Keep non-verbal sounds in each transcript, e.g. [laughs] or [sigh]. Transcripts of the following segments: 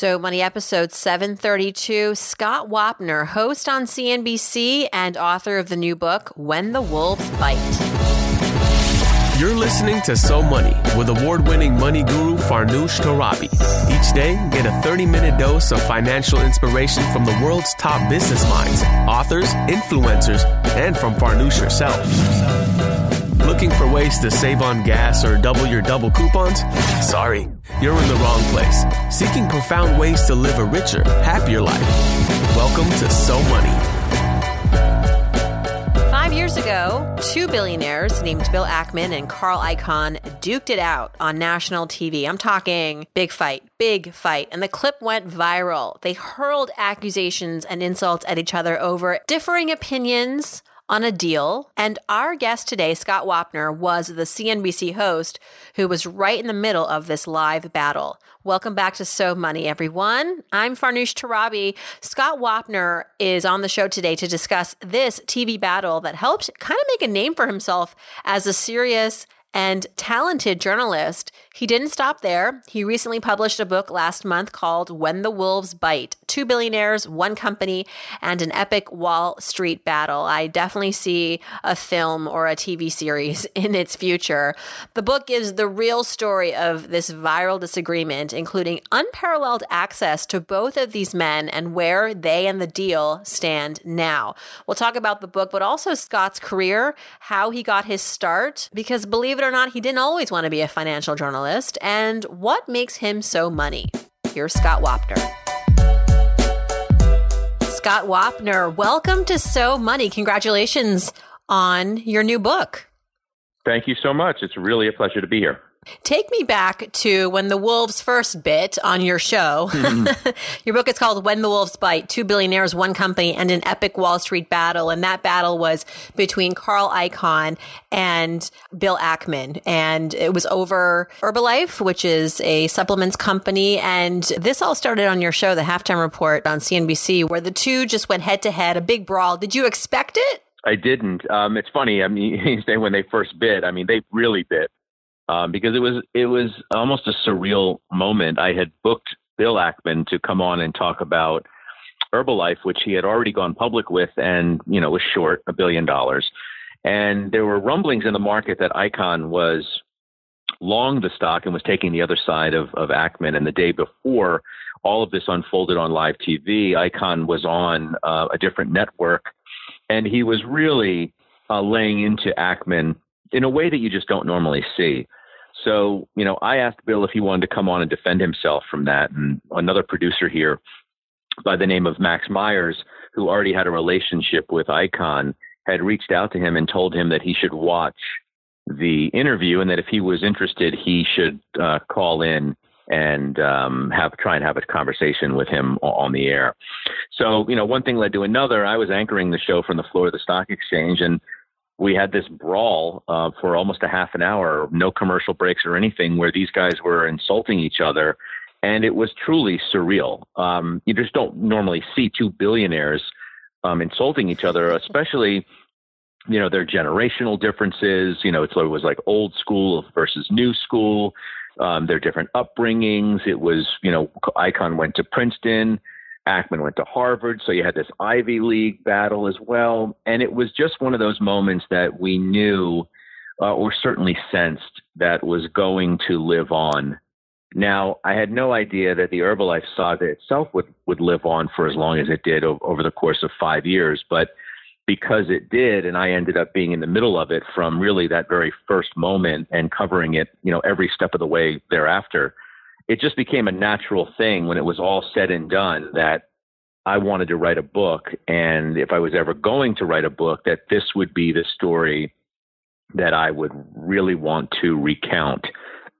So Money episode 732. Scott Wapner, host on CNBC and author of the new book, When the Wolves Bite. You're listening to So Money with award winning money guru Farnoosh Torabi. Each day, get a 30 minute dose of financial inspiration from the world's top business minds, authors, influencers, and from Farnoosh herself. Looking for ways to save on gas or double your double coupons? Sorry, you're in the wrong place. Seeking profound ways to live a richer, happier life. Welcome to So Money. Five years ago, two billionaires named Bill Ackman and Carl Icahn duked it out on national TV. I'm talking big fight, big fight. And the clip went viral. They hurled accusations and insults at each other over differing opinions on a deal. And our guest today, Scott Wapner, was the CNBC host who was right in the middle of this live battle. Welcome back to So Money, everyone. I'm Farnoosh Torabi. Scott Wapner is on the show today to discuss this TV battle that helped kind of make a name for himself as a serious and talented journalist. He didn't stop there. He recently published a book last month called When the Wolves Bite Two Billionaires, One Company, and an Epic Wall Street Battle. I definitely see a film or a TV series [laughs] in its future. The book gives the real story of this viral disagreement, including unparalleled access to both of these men and where they and the deal stand now. We'll talk about the book, but also Scott's career, how he got his start, because believe it or not, he didn't always want to be a financial journalist, and what makes him so money. Here's Scott Wapner. Scott Wapner, welcome to So Money. Congratulations on your new book. Thank you so much. It's really a pleasure to be here. Take me back to when the wolves first bit on your show. [laughs] [laughs] your book is called When the Wolves Bite Two Billionaires, One Company, and an Epic Wall Street Battle. And that battle was between Carl Icahn and Bill Ackman. And it was over Herbalife, which is a supplements company. And this all started on your show, The Halftime Report on CNBC, where the two just went head to head, a big brawl. Did you expect it? I didn't. Um, it's funny. I mean, you [laughs] say when they first bit. I mean, they really bit um, because it was it was almost a surreal moment. I had booked Bill Ackman to come on and talk about Herbalife, which he had already gone public with, and you know was short a billion dollars. And there were rumblings in the market that Icahn was long the stock and was taking the other side of, of Ackman. And the day before all of this unfolded on live TV, Icahn was on uh, a different network, and he was really uh, laying into Ackman in a way that you just don't normally see. So, you know, I asked Bill if he wanted to come on and defend himself from that. And another producer here by the name of Max Myers, who already had a relationship with Icahn, had reached out to him and told him that he should watch the interview and that if he was interested, he should uh, call in and um, have try and have a conversation with him on the air. So, you know, one thing led to another. I was anchoring the show from the floor of the stock exchange, and we had this brawl uh, for almost a half an hour, no commercial breaks or anything, where these guys were insulting each other, and it was truly surreal. Um, you just don't normally see two billionaires um, insulting each other, especially you know their generational differences. You know, it was like old school versus new school. Um, their different upbringings. It was you know, Icahn went to Princeton. Ackman went to Harvard, so you had this Ivy League battle as well. And it was just one of those moments that we knew uh, or certainly sensed that was going to live on. Now, I had no idea that the Herbalife saga itself would, would live on for as long as it did o- over the course of five years. But because it did, and I ended up being in the middle of it from really that very first moment and covering it, you know, every step of the way thereafter, it just became a natural thing when it was all said and done that I wanted to write a book. And if I was ever going to write a book, that this would be the story that I would really want to recount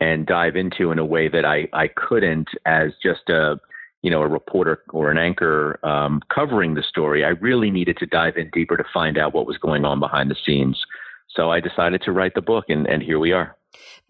and dive into in a way that I, I couldn't as just a you know a reporter or an anchor um, covering the story. I really needed to dive in deeper to find out what was going on behind the scenes. So I decided to write the book, and, and here we are.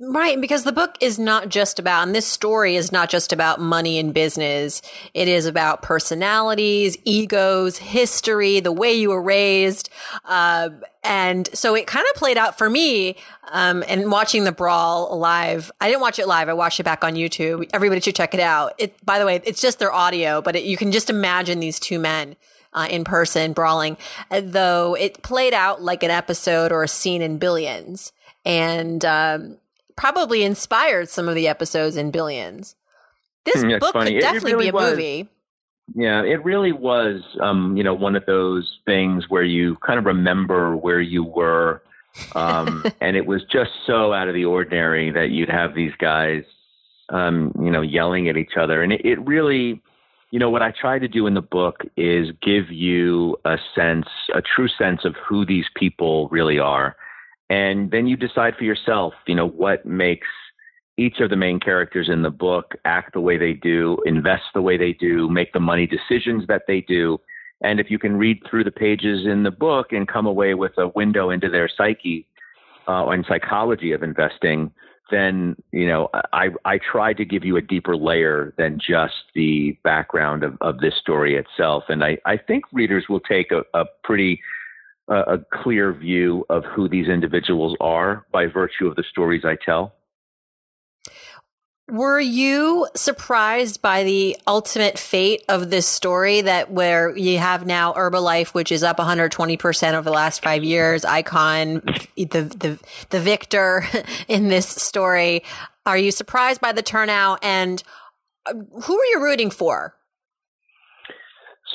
Right, because the book is not just about, and this story is not just about money and business. It is about personalities, egos, history, the way you were raised. Uh, and so it kind of played out for me. Um, and watching the brawl live, I didn't watch it live. I watched it back on YouTube. Everybody should check it out. It, by the way, it's just their audio, but it, you can just imagine these two men. Uh, in person brawling, though it played out like an episode or a scene in Billions. And um, probably inspired some of the episodes in Billions. This Hmm, book funny. could It- it definitely really be a was. movie. Yeah, it really was, um, you know, one of those things where you kind of remember where you were, um, [laughs] and it was just so out of the ordinary that you'd have these guys, um, you know, yelling at each other, and it, it really, you know, what I try to do in the book is give you a sense, a true sense of who these people really are, and then you decide for yourself, you know, what makes each of the main characters in the book act the way they do, invest the way they do, make the money decisions that they do. And if you can read through the pages in the book and come away with a window into their psyche uh, and psychology of investing, then you know I I try to give you a deeper layer than just the background of, of this story itself. And I, I think readers will take a, a pretty uh, a clear view of who these individuals are by virtue of the stories I tell. Were you surprised by the ultimate fate of this story that where you have now Herbalife, which is up 120% over the last five years, Icahn, the, the, the victor [laughs] in this story. Are you surprised by the turnout and uh, who are you rooting for?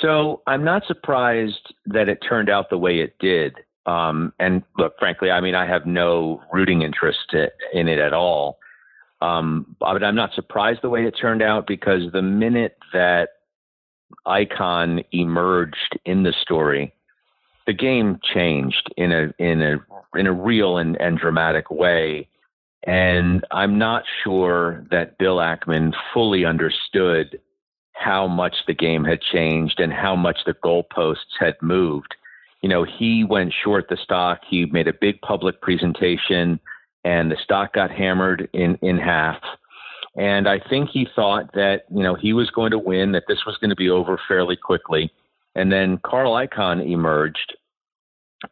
So I'm not surprised that it turned out the way it did. Um, and look, frankly, I mean, I have no rooting interest in it at all. Um, but I'm not surprised the way it turned out because the minute that Icahn emerged in the story, the game changed in a in a in a real and, and dramatic way. And I'm not sure that Bill Ackman fully understood how much the game had changed and how much the goalposts had moved. You know, he went short the stock. He made a big public presentation, and the stock got hammered in in half. And I think he thought that you know he was going to win, that this was going to be over fairly quickly. And then Carl Icahn emerged,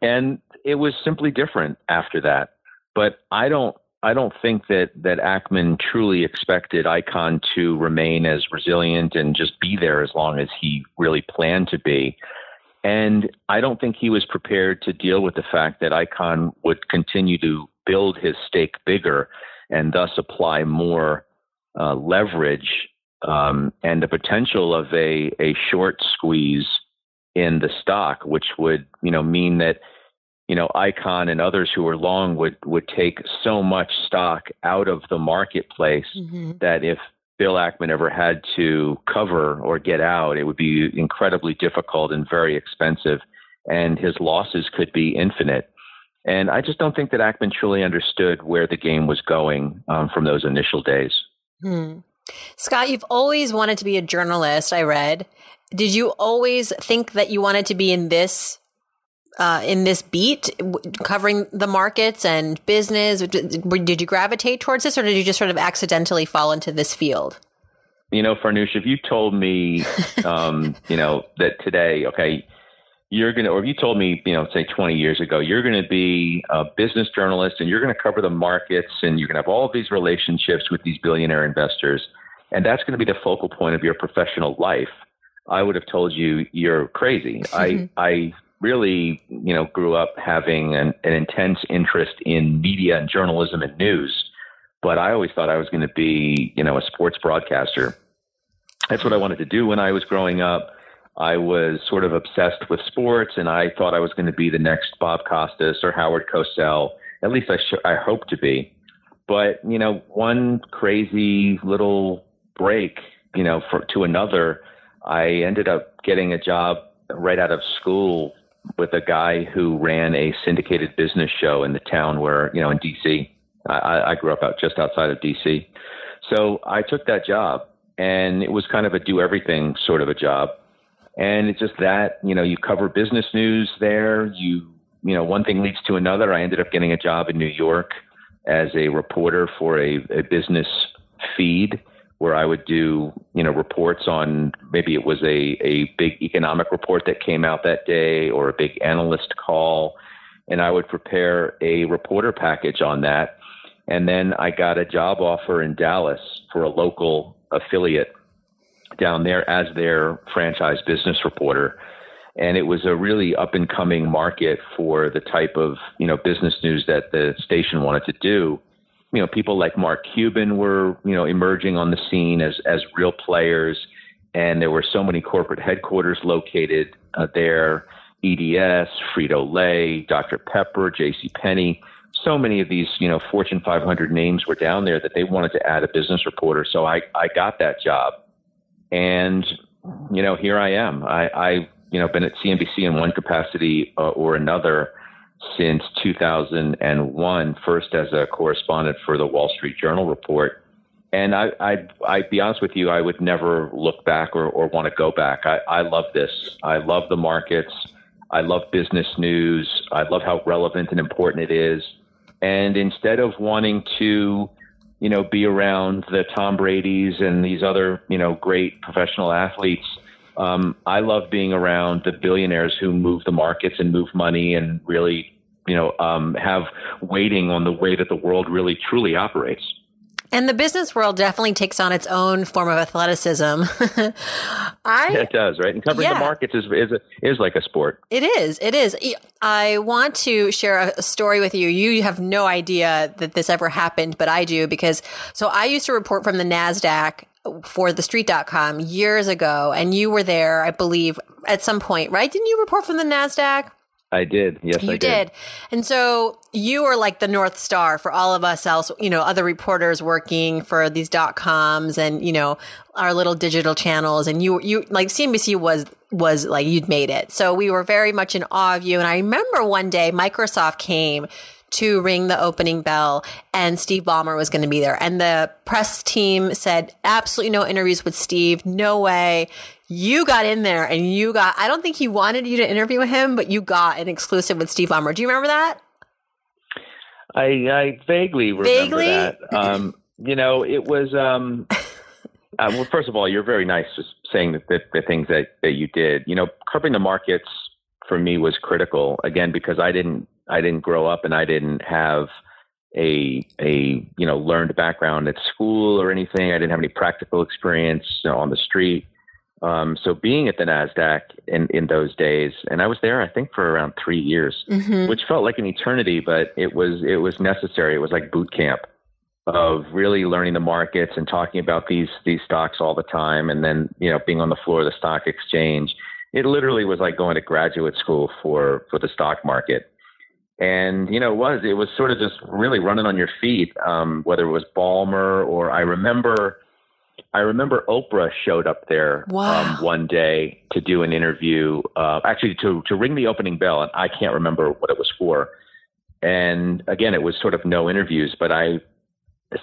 and it was simply different after that. But I don't I don't think that that Ackman truly expected Icahn to remain as resilient and just be there as long as he really planned to be. And I don't think he was prepared to deal with the fact that Icahn would continue to build his stake bigger and thus apply more uh, leverage um, and the potential of a, a short squeeze in the stock, which would you know mean that you know Icahn and others who are long would would take so much stock out of the marketplace that if Bill Ackman ever had to cover or get out, it would be incredibly difficult and very expensive, and his losses could be infinite. And I just don't think that Ackman truly understood where the game was going um, from those initial days. Hmm. Scott, you've always wanted to be a journalist, I read. Did you always think that you wanted to be in this uh, in this beat, w- covering the markets and business? Did, did you gravitate towards this, or did you just sort of accidentally fall into this field? You know, Farnoosh, if you told me, [laughs] um, you know, that today, okay, you're going to, or if you told me, you know, say 20 years ago, you're going to be a business journalist and you're going to cover the markets and you're going to have all of these relationships with these billionaire investors, and that's going to be the focal point of your professional life, I would have told you you're crazy. I, [laughs] I really, you know, grew up having an, an intense interest in media and journalism and news, but I always thought I was going to be, you know, a sports broadcaster. That's what I wanted to do when I was growing up. I was sort of obsessed with sports, and I thought I was going to be the next Bob Costas or Howard Cosell. At least I, sh- I hope to be. But you know, one crazy little break, you know, for, to another, I ended up getting a job right out of school with a guy who ran a syndicated business show in the town where, you know, in DC. I, I grew up out just outside of DC. So I took that job and it was kind of a do everything sort of a job. And it's just that, you know, you cover business news there. You, you know, one thing leads to another. I ended up getting a job in New York as a reporter for a, a business feed where I would do, you know, reports on maybe it was a, a big economic report that came out that day or a big analyst call. And I would prepare a reporter package on that. And then I got a job offer in Dallas for a local affiliate down there as their franchise business reporter. And it was a really up and coming market for the type of, you know, business news that the station wanted to do you know, people like Mark Cuban were, you know, emerging on the scene as, as real players. And there were so many corporate headquarters located uh, there EDS, Frito Lay, Dr. Pepper, J.C. Penney. So many of these, you know, Fortune 500 names were down there that they wanted to add a business reporter. So I, I got that job. And, you know, here I am. I, I you know, been at CNBC in one capacity uh, or another since 2001, first as a correspondent for the Wall Street Journal report. And I, I, I'd be honest with you, I would never look back or, or want to go back. I, I love this. I love the markets. I love business news. I love how relevant and important it is. And instead of wanting to, you know, be around the Tom Brady's and these other, you know, great professional athletes, um, I love being around the billionaires who move the markets and move money and really you know, um, have weighting on the way that the world really truly operates. And the business world definitely takes on its own form of athleticism. [laughs] I, yeah, it does, right? And covering yeah. the markets is is, is like a sport. It is. It is. I want to share a story with you. You have no idea that this ever happened, but I do because so I used to report from the Nasdaq for the street.com years ago and you were there, I believe, at some point, right? Didn't you report from the Nasdaq? I did. Yes, you I did. did. And so you were like the North Star for all of us else, you know, other reporters working for these dot coms and, you know, our little digital channels. And you, you, like CNBC was, was like, you'd made it. So we were very much in awe of you. And I remember one day Microsoft came to ring the opening bell and Steve Ballmer was going to be there. And the press team said, absolutely no interviews with Steve. No way you got in there and you got, I don't think he wanted you to interview him, but you got an exclusive with Steve Ballmer. Do you remember that? I, I vaguely remember vaguely? that. Um, you know, it was, um, [laughs] uh, well, first of all, you're very nice just saying that the, the things that, that you did, you know, covering the markets for me was critical again, because I didn't, I didn't grow up and I didn't have, a a you know learned background at school or anything. I didn't have any practical experience you know, on the street. Um, so being at the Nasdaq in in those days, and I was there, I think, for around three years, mm-hmm. which felt like an eternity, but it was it was necessary. It was like boot camp of really learning the markets and talking about these these stocks all the time, and then you know being on the floor of the stock exchange. It literally was like going to graduate school for for the stock market. And you know, it was it was sort of just really running on your feet, um, whether it was Ballmer or I remember I remember Oprah showed up there um, wow. um, one day to do an interview, uh, actually to to ring the opening bell, and I can't remember what it was for. And again, it was sort of no interviews, but I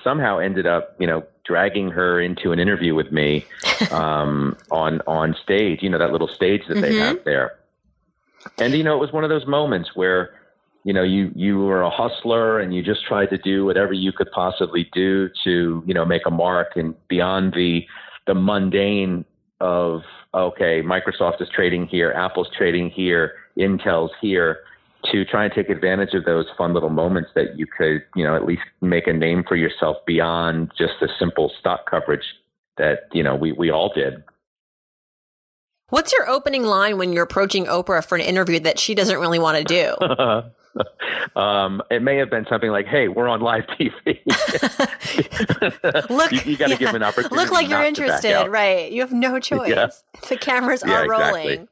somehow ended up, you know, dragging her into an interview with me [laughs] um, on on stage. You know, that little stage that mm-hmm. they have there. And you know, it was one of those moments where you know you you were a hustler and you just tried to do whatever you could possibly do to you know make a mark and beyond the the mundane of okay microsoft is trading here apple's trading here intel's here to try and take advantage of those fun little moments that you could you know at least make a name for yourself beyond just the simple stock coverage that you know we, we all did What's your opening line when you're approaching Oprah for an interview that she doesn't really want to do? [laughs] um, it may have been something like, "Hey, we're on live TV. [laughs] Look, you, you got to yeah. give an opportunity. Look like you're interested, right? You have no [laughs] choice. Yeah. The cameras yeah, are rolling. Exactly.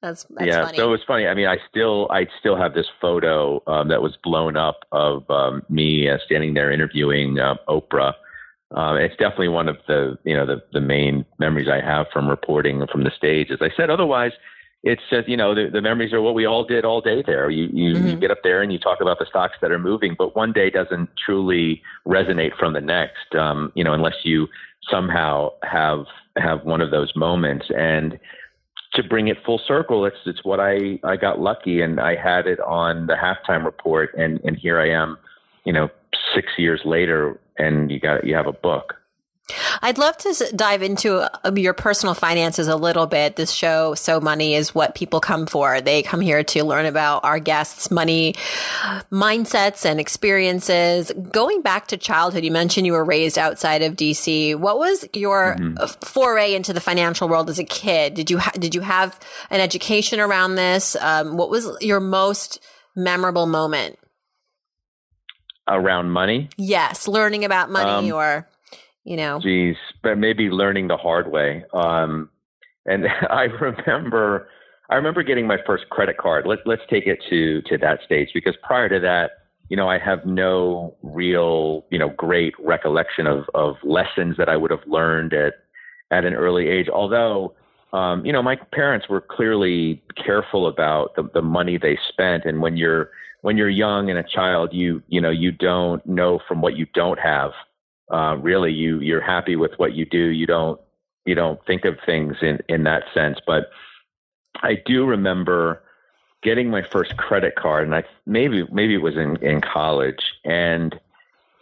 That's, that's yeah. Funny. So it was funny. I mean, I still I still have this photo um, that was blown up of um, me uh, standing there interviewing uh, Oprah. Um, it's definitely one of the you know the the main memories I have from reporting from the stage. As I said, otherwise it's just you know the, the memories are what we all did all day there. You you, mm-hmm. you get up there and you talk about the stocks that are moving, but one day doesn't truly resonate from the next. Um, you know, unless you somehow have have one of those moments and to bring it full circle, it's it's what I I got lucky and I had it on the halftime report and and here I am you know, six years later, and you got you have a book. I'd love to dive into uh, your personal finances a little bit. This show, So Money, is what people come for. They come here to learn about our guests' money mindsets and experiences. Going back to childhood, you mentioned you were raised outside of DC. What was your mm-hmm. foray into the financial world as a kid? Did you ha- did you have an education around this? Um, what was your most memorable moment? Around money? Yes, learning about money um, or you know. Geez, but maybe learning the hard way. Um, and [laughs] I remember, I remember getting my first credit card. Let, let's take it to to that stage because prior to that, you know, I have no real, you know, great recollection of of lessons that I would have learned at at an early age. Although, um, you know, my parents were clearly careful about the, the money they spent, and when you're when you're young and a child, you you know you don't know from what you don't have uh, really you you're happy with what you do. You don't you don't think of things in in that sense. But I do remember getting my first credit card, and I maybe maybe it was in in college, and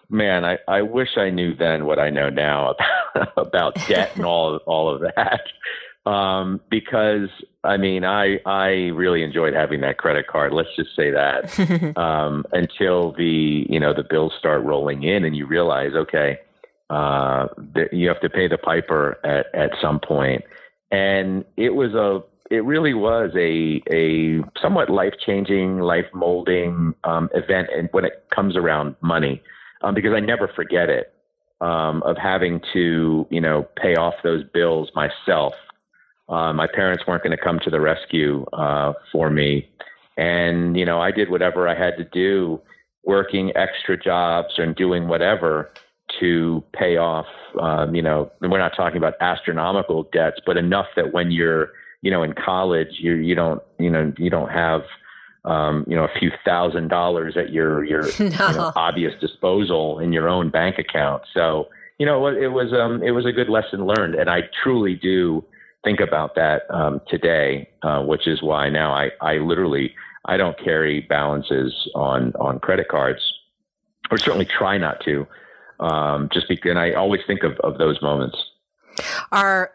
man, I, I wish I knew then what I know now [laughs] about about debt and all all of that. Um, because I mean, I I really enjoyed having that credit card. Let's just say that [laughs] um, until the you know the bills start rolling in, and you realize, okay, uh, that you have to pay the piper at at some point. And it was a it really was a a somewhat life changing, life molding um, event, and when it comes around money, um, because I never forget it um, of having to you know pay off those bills myself uh, my parents weren't going to come to the rescue uh, for me. And, you know, I did whatever I had to do, working extra jobs and doing whatever to pay off, um, you know, we're not talking about astronomical debts, but enough that when you're, you know, in college, you, you don't, you know, you don't have, um, you know, a few thousand dollars at your, your no. [laughs] you know, obvious disposal in your own bank account. So, you know, it was, um, it was a good lesson learned. And I truly do, think about that um, today, uh, which is why now I, I literally I don't carry balances on on credit cards, or certainly try not to. Um, just because and I always think of, of those moments. Our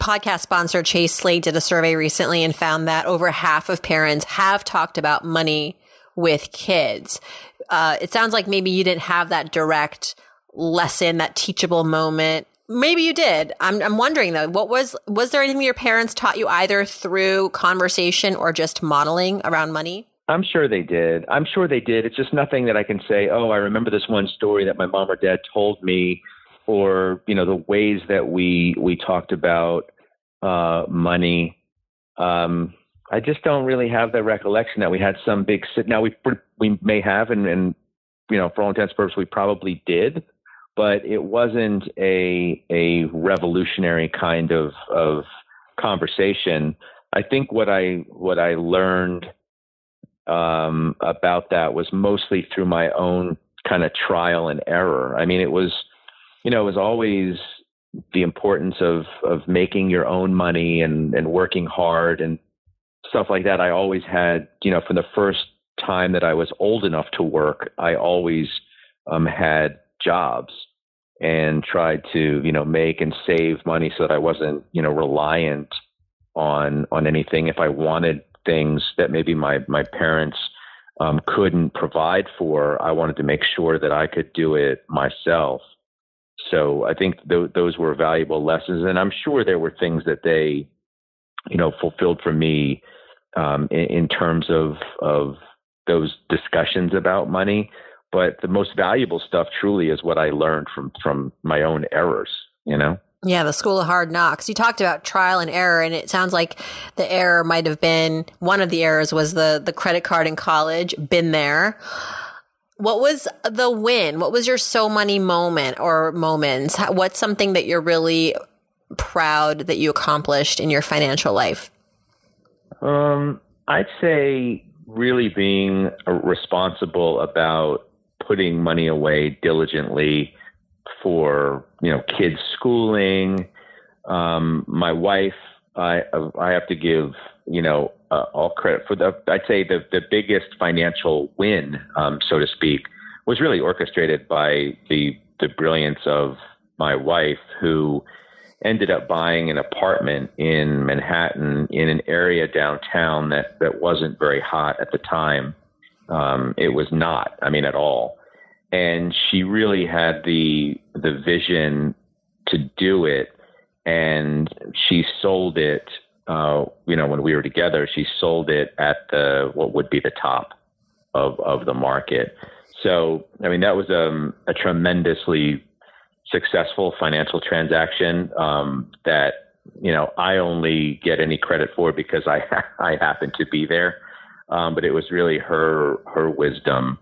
podcast sponsor Chase Slate did a survey recently and found that over half of parents have talked about money with kids. Uh, it sounds like maybe you didn't have that direct lesson, that teachable moment Maybe you did. I'm, I'm wondering though, what was, was there anything your parents taught you either through conversation or just modeling around money? I'm sure they did. I'm sure they did. It's just nothing that I can say, oh, I remember this one story that my mom or dad told me, or, you know, the ways that we, we talked about uh, money. Um, I just don't really have the recollection that we had some big sit. Now we we may have, and, and you know, for all intents and purposes, we probably did but it wasn't a a revolutionary kind of of conversation. I think what I what I learned um, about that was mostly through my own kind of trial and error. I mean, it was you know it was always the importance of of making your own money and and working hard and stuff like that. I always had you know from the first time that I was old enough to work, I always um, had jobs and tried to you know make and save money so that I wasn't you know reliant on on anything. If I wanted things that maybe my my parents um, couldn't provide for I wanted to make sure that I could do it myself. So I think th- those were valuable lessons and I'm sure there were things that they you know fulfilled for me um, in, in terms of of those discussions about money but the most valuable stuff truly is what I learned from from my own errors, you know? Yeah, the school of hard knocks. You talked about trial and error, and it sounds like the error might have been one of the errors was the the credit card in college. Been there. What was the win? What was your so money moment or moments? What's something that you're really proud that you accomplished in your financial life? Um, I'd say really being responsible about putting money away diligently for you know kids schooling. Um, my wife, I I have to give you know uh, all credit for the. I'd say the the biggest financial win, um, so to speak, was really orchestrated by the the brilliance of my wife, who ended up buying an apartment in Manhattan in an area downtown that that wasn't very hot at the time. Um, it was not, I mean, at all. And she really had the the vision to do it, and she sold it. Uh, you know, when we were together, she sold it at the what would be the top of of the market. So, I mean, that was um, a tremendously successful financial transaction um, that you know I only get any credit for because I [laughs] I happen to be there. Um, but it was really her her wisdom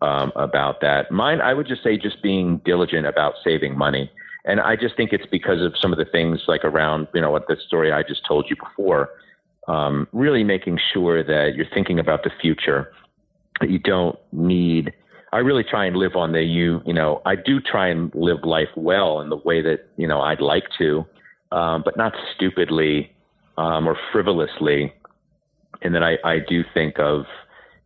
um, about that. Mine, I would just say, just being diligent about saving money. And I just think it's because of some of the things like around, you know, what the story I just told you before, um, really making sure that you're thinking about the future, that you don't need I really try and live on the you. You know, I do try and live life well in the way that you know I'd like to, um, but not stupidly um, or frivolously. And then I, I do think of,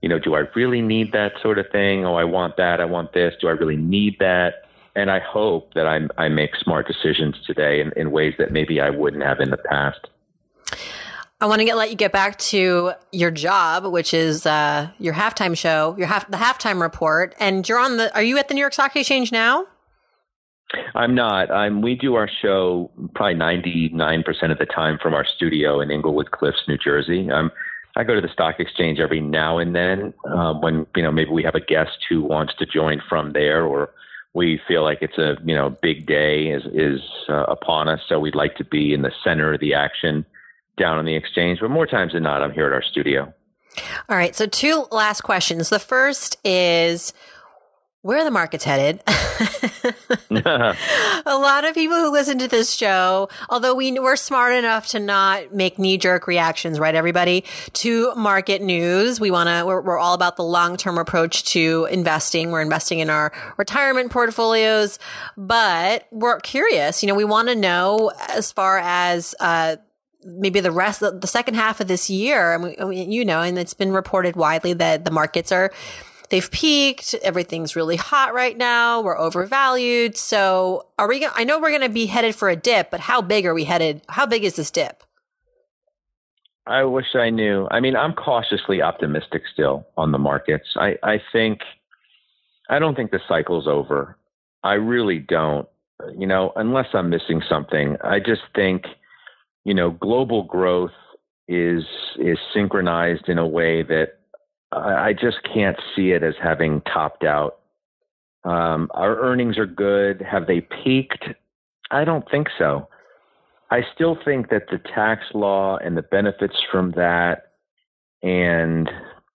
you know, do I really need that sort of thing? Oh, I want that. I want this. Do I really need that? And I hope that I, I make smart decisions today in, in ways that maybe I wouldn't have in the past. I want to get let you get back to your job, which is uh, your halftime show, your half the halftime report, and you're on the. Are you at the New York Stock Exchange now? I'm not. I'm. We do our show probably 99 percent of the time from our studio in Englewood Cliffs, New Jersey. Um, I go to the stock exchange every now and then um, when you know maybe we have a guest who wants to join from there, or we feel like it's a you know big day is is uh, upon us, so we'd like to be in the center of the action down on the exchange, but more times than not, I'm here at our studio. All right. So, two last questions. The first is where are the markets headed? [laughs] a lot of people who listen to this show, although we we're smart enough to not make knee jerk reactions, right? Everybody to market news. We want to, we're, we're all about the long term approach to investing. We're investing in our retirement portfolios, but we're curious. You know, we want to know as far as, uh, maybe the rest the second half of this year, and we, you know, and it's been reported widely that the markets are they've peaked. Everything's really hot right now. We're overvalued. So are we? I know we're going to be headed for a dip, but how big are we headed? How big is this dip? I wish I knew. I mean, I'm cautiously optimistic still on the markets. I, I think, I don't think the cycle's over. I really don't. You know, unless I'm missing something, I just think you know, global growth is is synchronized in a way that I, just can't see it as having topped out. Um, our earnings are good. Have they peaked? I don't think so. I still think that the tax law and the benefits from that and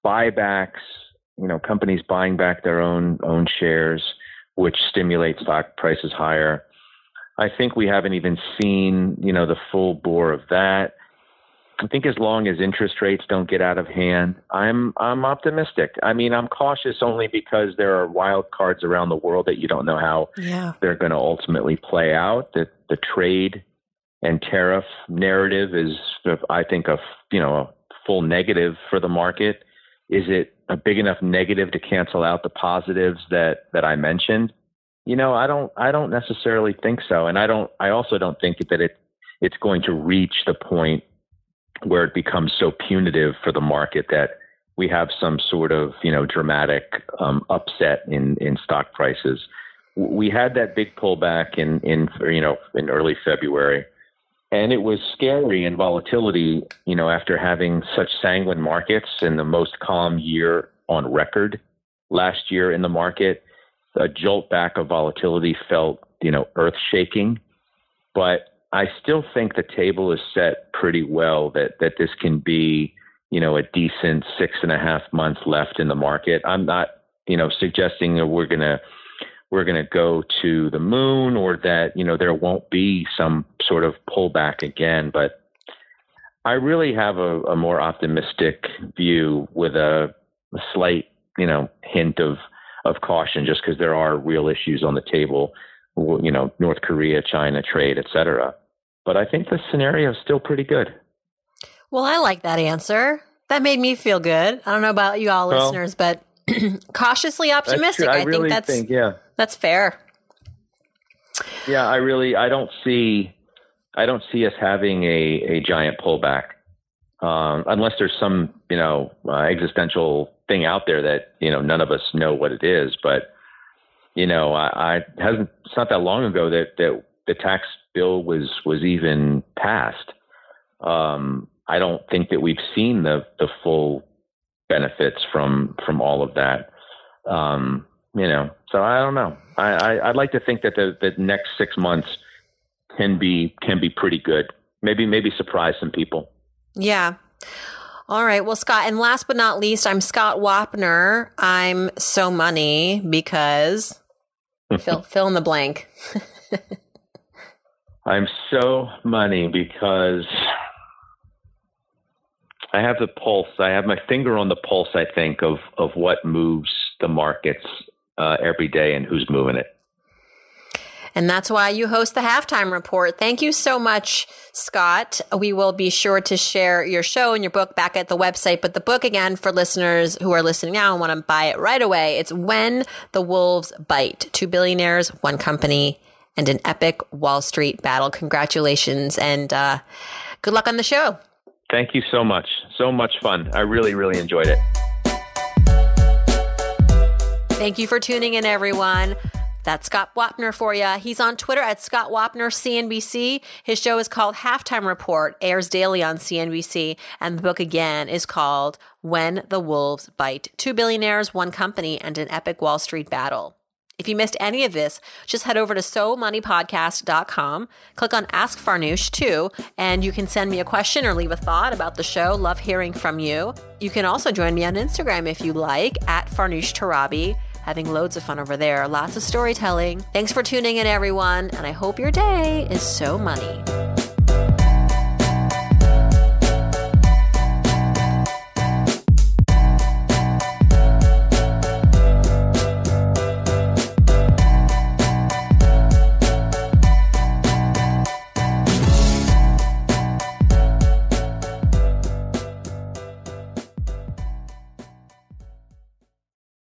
buybacks, you know, companies buying back their own own shares, which stimulate stock prices higher, I think we haven't even seen, you know, the full bore of that. I think as long as interest rates don't get out of hand, I'm I'm optimistic. I mean, I'm cautious only because there are wild cards around the world that you don't know how yeah. they're going to ultimately play out. The the trade and tariff narrative is, I think, a you know a full negative for the market. Is it a big enough negative to cancel out the positives that that I mentioned? You know, I don't I don't necessarily think so, and I don't I also don't think that it it's going to reach the point where it becomes so punitive for the market that we have some sort of you know dramatic um, upset in in stock prices. We had that big pullback in in you know in early February, and it was scary and volatility. You know, after having such sanguine markets and the most calm year on record last year in the market, a jolt back of volatility felt, you know, earth shaking. But I still think the table is set pretty well that, that this can be, you know, a decent six and a half months left in the market. I'm not, you know, suggesting that we're to, we're to go to the moon or that, you know, there won't be some sort of pullback again. But I really have a, a more optimistic view with a, a slight, you know, hint of of caution just because there are real issues on the table, you know, North Korea, China, trade, et cetera. But I think the scenario is still pretty good. Well, I like that answer. That made me feel good. I don't know about you all well, listeners, but [clears throat] cautiously optimistic. I, I really think that's think, yeah. that's fair. Yeah, I really I don't see I don't see us having a, a giant pullback um, unless there's some you know uh, existential thing out there that you know none of us know what it is. But you know, I, I hasn't it's not that long ago that that the tax bill was was even passed. Um, I don't think that we've seen the the full benefits from from all of that. Um, you know, so I don't know. I, I I'd like to think that the the next six months can be can be pretty good. Maybe maybe surprise some people. Yeah. All right. Well, Scott, and last but not least, I'm Scott Wapner. I'm so money because [laughs] fill fill in the blank. [laughs] I'm so money because I have the pulse. I have my finger on the pulse. I think of of what moves the markets uh, every day and who's moving it. And that's why you host the halftime report. Thank you so much, Scott. We will be sure to share your show and your book back at the website. But the book, again, for listeners who are listening now and want to buy it right away, it's When the Wolves Bite Two Billionaires, One Company, and an Epic Wall Street Battle. Congratulations and uh, good luck on the show. Thank you so much. So much fun. I really, really enjoyed it. Thank you for tuning in, everyone. That's Scott Wapner for you. He's on Twitter at Scott Wapner CNBC. His show is called Halftime Report, airs daily on CNBC, and the book again is called When the Wolves Bite: Two Billionaires, One Company, and an Epic Wall Street Battle. If you missed any of this, just head over to SoMoneyPodcast.com, click on Ask Farnoosh too, and you can send me a question or leave a thought about the show. Love hearing from you. You can also join me on Instagram if you like, at Farnoosh Torabi. having loads of fun over there. Lots of storytelling. Thanks for tuning in, everyone, and I hope your day is so money.